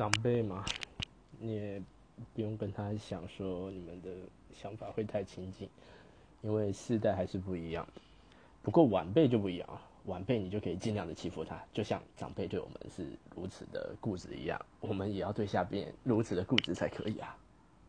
长辈嘛你也不用跟他想说你们的想法会太亲近因为世代还是不一样。不过晚辈就不一样啊晚辈你就可以尽量的欺负他就像长辈对我们是如此的固执一样我们也要对下边如此的固执才可以啊。